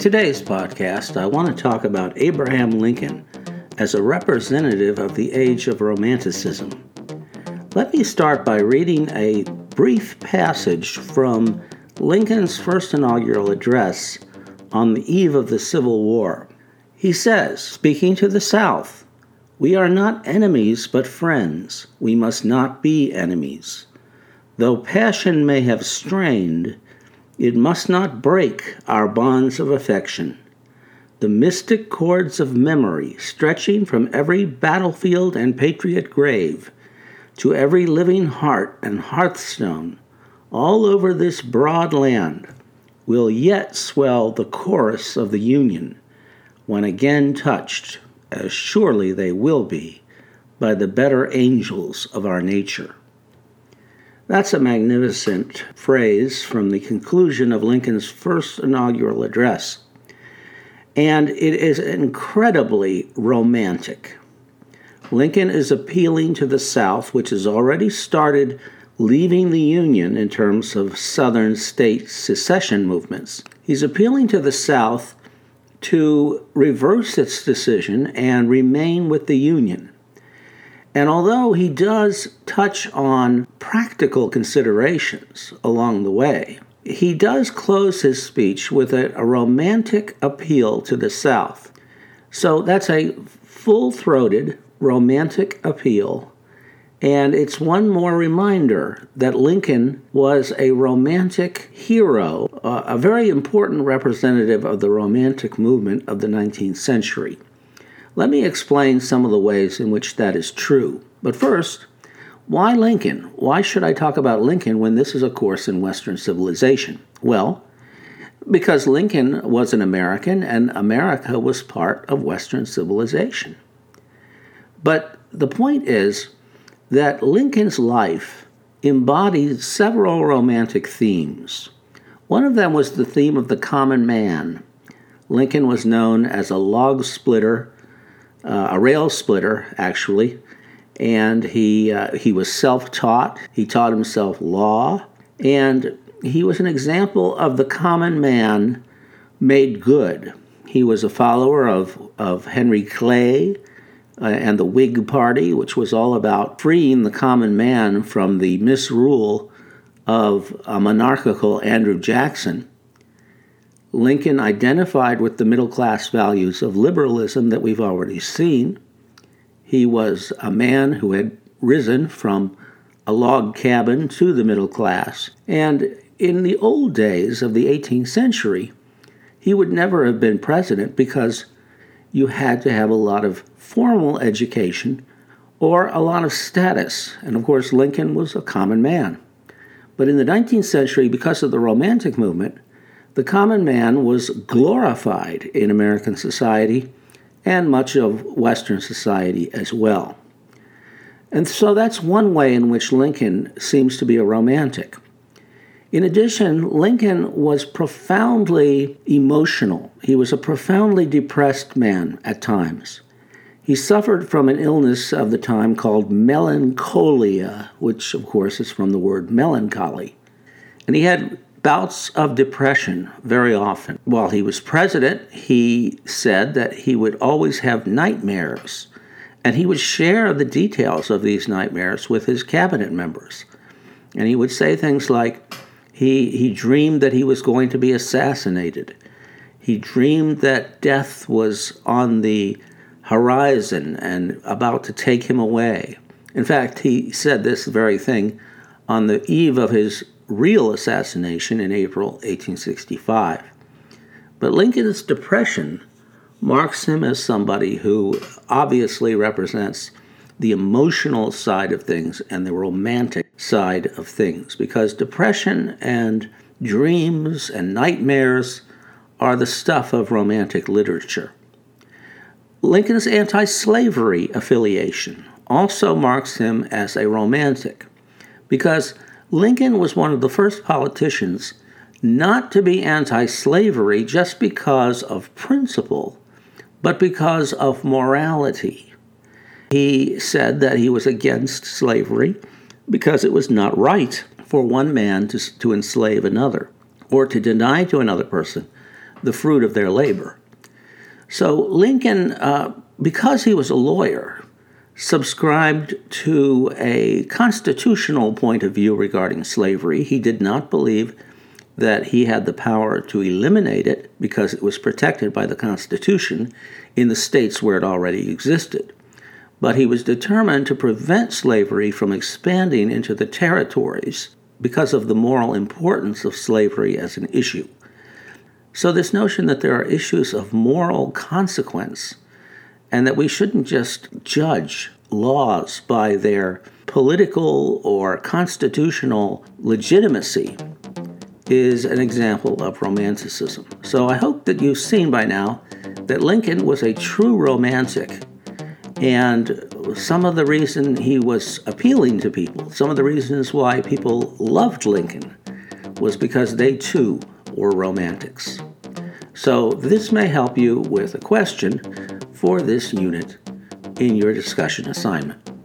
today's podcast, I want to talk about Abraham Lincoln as a representative of the age of Romanticism. Let me start by reading a brief passage from Lincoln's first inaugural address on the eve of the Civil War. He says, speaking to the South, We are not enemies but friends. We must not be enemies. Though passion may have strained, it must not break our bonds of affection. The mystic cords of memory, stretching from every battlefield and patriot grave to every living heart and hearthstone, all over this broad land, will yet swell the chorus of the Union when again touched, as surely they will be, by the better angels of our nature. That's a magnificent phrase from the conclusion of Lincoln's first inaugural address. And it is incredibly romantic. Lincoln is appealing to the South, which has already started leaving the Union in terms of Southern state secession movements. He's appealing to the South to reverse its decision and remain with the Union. And although he does touch on practical considerations along the way, he does close his speech with a, a romantic appeal to the South. So that's a full throated romantic appeal. And it's one more reminder that Lincoln was a romantic hero, a very important representative of the romantic movement of the 19th century. Let me explain some of the ways in which that is true. But first, why Lincoln? Why should I talk about Lincoln when this is a course in Western civilization? Well, because Lincoln was an American and America was part of Western civilization. But the point is that Lincoln's life embodied several romantic themes. One of them was the theme of the common man. Lincoln was known as a log splitter uh, a rail splitter, actually, and he uh, he was self-taught. He taught himself law, and he was an example of the common man made good. He was a follower of of Henry Clay. Uh, and the Whig Party, which was all about freeing the common man from the misrule of a monarchical Andrew Jackson. Lincoln identified with the middle class values of liberalism that we've already seen. He was a man who had risen from a log cabin to the middle class. And in the old days of the 18th century, he would never have been president because you had to have a lot of formal education or a lot of status. And of course, Lincoln was a common man. But in the 19th century, because of the Romantic movement, the common man was glorified in American society and much of Western society as well. And so that's one way in which Lincoln seems to be a romantic. In addition, Lincoln was profoundly emotional. He was a profoundly depressed man at times. He suffered from an illness of the time called melancholia, which, of course, is from the word melancholy. And he had bouts of depression very often. While he was president, he said that he would always have nightmares, and he would share the details of these nightmares with his cabinet members. And he would say things like, he, he dreamed that he was going to be assassinated. He dreamed that death was on the horizon and about to take him away. In fact, he said this very thing on the eve of his real assassination in April 1865. But Lincoln's depression marks him as somebody who obviously represents the emotional side of things and the romantic side of things because depression and dreams and nightmares are the stuff of romantic literature. Lincoln's anti slavery affiliation also marks him as a romantic because Lincoln was one of the first politicians not to be anti slavery just because of principle, but because of morality. He said that he was against slavery because it was not right for one man to, to enslave another or to deny to another person the fruit of their labor. So Lincoln, uh, because he was a lawyer, subscribed to a constitutional point of view regarding slavery. He did not believe that he had the power to eliminate it because it was protected by the Constitution in the states where it already existed. But he was determined to prevent slavery from expanding into the territories because of the moral importance of slavery as an issue. So, this notion that there are issues of moral consequence and that we shouldn't just judge laws by their political or constitutional legitimacy is an example of romanticism. So, I hope that you've seen by now that Lincoln was a true romantic. And some of the reason he was appealing to people, some of the reasons why people loved Lincoln, was because they too were romantics. So, this may help you with a question for this unit in your discussion assignment.